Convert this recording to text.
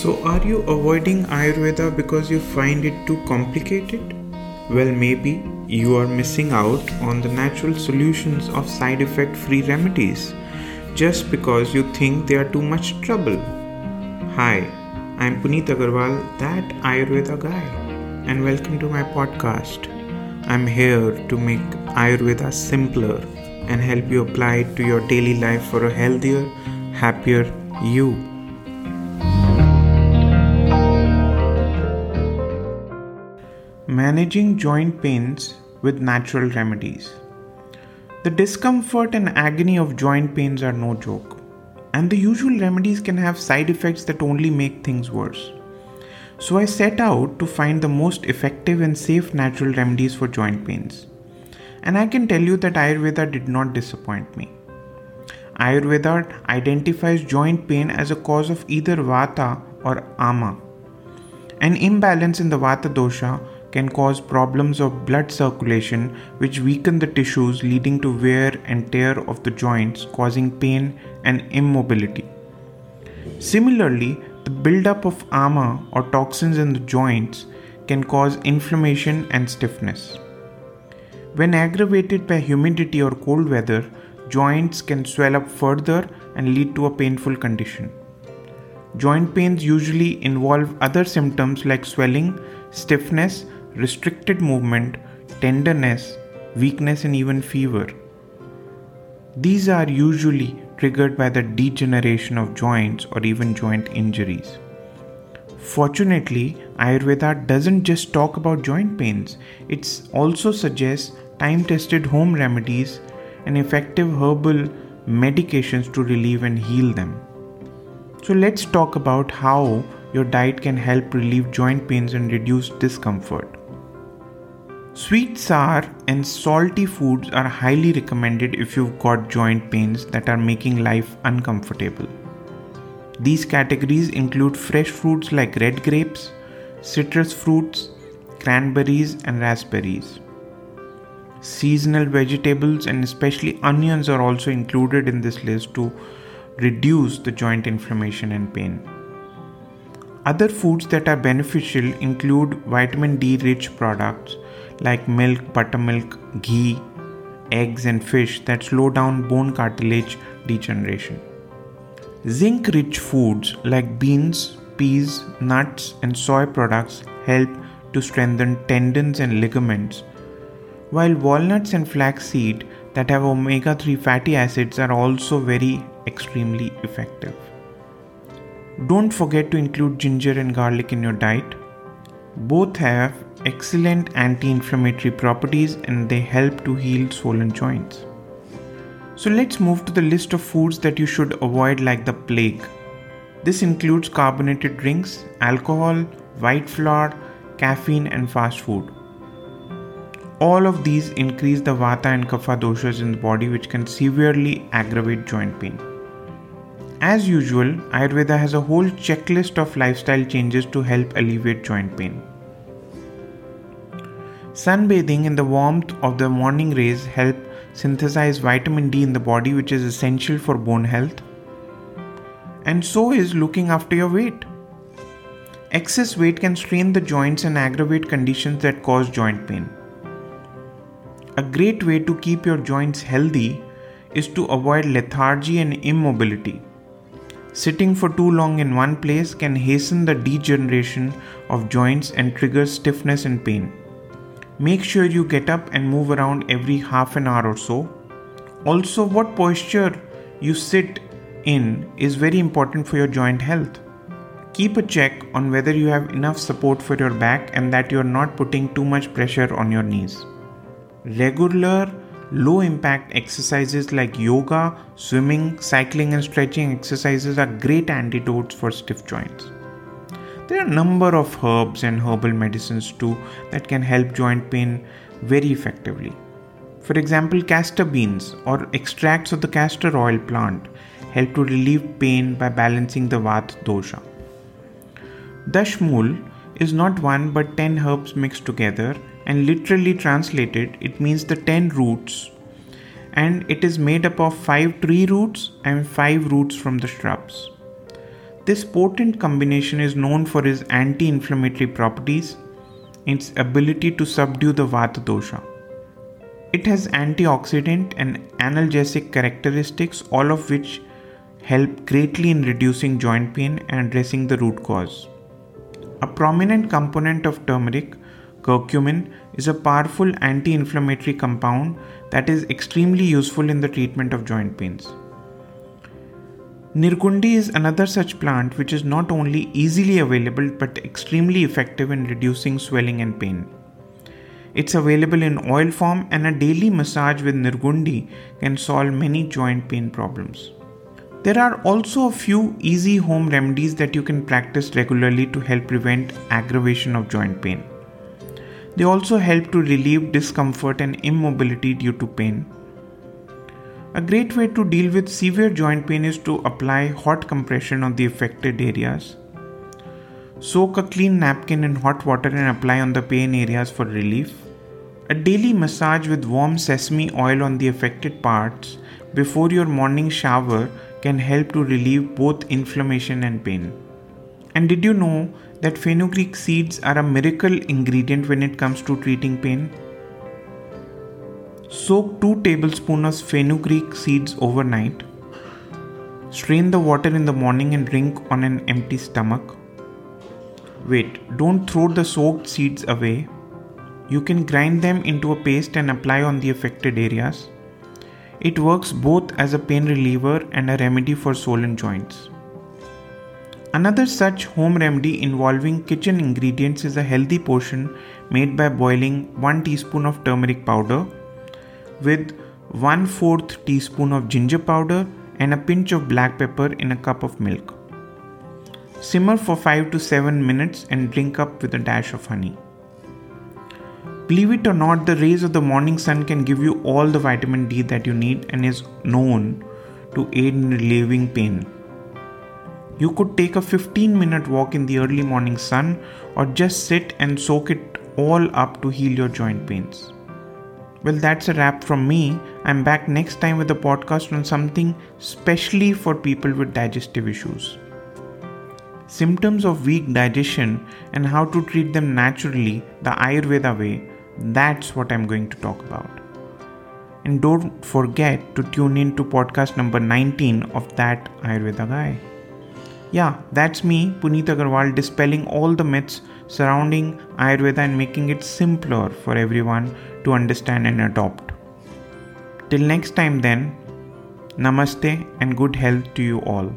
So, are you avoiding Ayurveda because you find it too complicated? Well, maybe you are missing out on the natural solutions of side effect free remedies just because you think they are too much trouble. Hi, I'm Puneet Agarwal, that Ayurveda guy, and welcome to my podcast. I'm here to make Ayurveda simpler and help you apply it to your daily life for a healthier, happier you. Managing joint pains with natural remedies. The discomfort and agony of joint pains are no joke, and the usual remedies can have side effects that only make things worse. So I set out to find the most effective and safe natural remedies for joint pains. And I can tell you that Ayurveda did not disappoint me. Ayurveda identifies joint pain as a cause of either Vata or Ama. An imbalance in the Vata dosha can cause problems of blood circulation which weaken the tissues leading to wear and tear of the joints causing pain and immobility. Similarly the buildup of ama or toxins in the joints can cause inflammation and stiffness. When aggravated by humidity or cold weather joints can swell up further and lead to a painful condition. Joint pains usually involve other symptoms like swelling stiffness restricted movement, tenderness, weakness, and even fever. These are usually triggered by the degeneration of joints or even joint injuries. Fortunately, Ayurveda doesn't just talk about joint pains, it also suggests time tested home remedies and effective herbal medications to relieve and heal them. So, let's talk about how your diet can help relieve joint pains and reduce discomfort. Sweet, sour, and salty foods are highly recommended if you've got joint pains that are making life uncomfortable. These categories include fresh fruits like red grapes, citrus fruits, cranberries, and raspberries. Seasonal vegetables and especially onions are also included in this list to reduce the joint inflammation and pain. Other foods that are beneficial include vitamin D rich products like milk, buttermilk, ghee, eggs, and fish that slow down bone cartilage degeneration. Zinc rich foods like beans, peas, nuts, and soy products help to strengthen tendons and ligaments, while walnuts and flaxseed that have omega 3 fatty acids are also very extremely effective. Don't forget to include ginger and garlic in your diet. Both have excellent anti inflammatory properties and they help to heal swollen joints. So let's move to the list of foods that you should avoid like the plague. This includes carbonated drinks, alcohol, white flour, caffeine, and fast food. All of these increase the vata and kapha doshas in the body, which can severely aggravate joint pain. As usual, Ayurveda has a whole checklist of lifestyle changes to help alleviate joint pain. Sunbathing in the warmth of the morning rays help synthesize vitamin D in the body which is essential for bone health. And so is looking after your weight. Excess weight can strain the joints and aggravate conditions that cause joint pain. A great way to keep your joints healthy is to avoid lethargy and immobility. Sitting for too long in one place can hasten the degeneration of joints and trigger stiffness and pain. Make sure you get up and move around every half an hour or so. Also, what posture you sit in is very important for your joint health. Keep a check on whether you have enough support for your back and that you are not putting too much pressure on your knees. Regular low impact exercises like yoga, swimming, cycling, and stretching exercises are great antidotes for stiff joints. There are a number of herbs and herbal medicines too that can help joint pain very effectively. For example, castor beans or extracts of the castor oil plant help to relieve pain by balancing the Vata dosha. Dashmul is not one but 10 herbs mixed together and literally translated it means the 10 roots and it is made up of 5 tree roots and 5 roots from the shrubs. This potent combination is known for its anti inflammatory properties, its ability to subdue the Vata dosha. It has antioxidant and analgesic characteristics, all of which help greatly in reducing joint pain and addressing the root cause. A prominent component of turmeric, curcumin, is a powerful anti inflammatory compound that is extremely useful in the treatment of joint pains. Nirgundi is another such plant which is not only easily available but extremely effective in reducing swelling and pain. It's available in oil form, and a daily massage with Nirgundi can solve many joint pain problems. There are also a few easy home remedies that you can practice regularly to help prevent aggravation of joint pain. They also help to relieve discomfort and immobility due to pain. A great way to deal with severe joint pain is to apply hot compression on the affected areas. Soak a clean napkin in hot water and apply on the pain areas for relief. A daily massage with warm sesame oil on the affected parts before your morning shower can help to relieve both inflammation and pain. And did you know that fenugreek seeds are a miracle ingredient when it comes to treating pain? Soak 2 tablespoons of fenugreek seeds overnight. Strain the water in the morning and drink on an empty stomach. Wait, don't throw the soaked seeds away. You can grind them into a paste and apply on the affected areas. It works both as a pain reliever and a remedy for swollen joints. Another such home remedy involving kitchen ingredients is a healthy potion made by boiling 1 teaspoon of turmeric powder with 1 4th teaspoon of ginger powder and a pinch of black pepper in a cup of milk. Simmer for 5 to 7 minutes and drink up with a dash of honey. Believe it or not, the rays of the morning sun can give you all the vitamin D that you need and is known to aid in relieving pain. You could take a 15 minute walk in the early morning sun or just sit and soak it all up to heal your joint pains. Well, that's a wrap from me. I'm back next time with a podcast on something specially for people with digestive issues. Symptoms of weak digestion and how to treat them naturally the Ayurveda way that's what I'm going to talk about. And don't forget to tune in to podcast number 19 of that Ayurveda guy. Yeah, that's me, Puneet Agarwal, dispelling all the myths surrounding Ayurveda and making it simpler for everyone to understand and adopt. Till next time, then, namaste and good health to you all.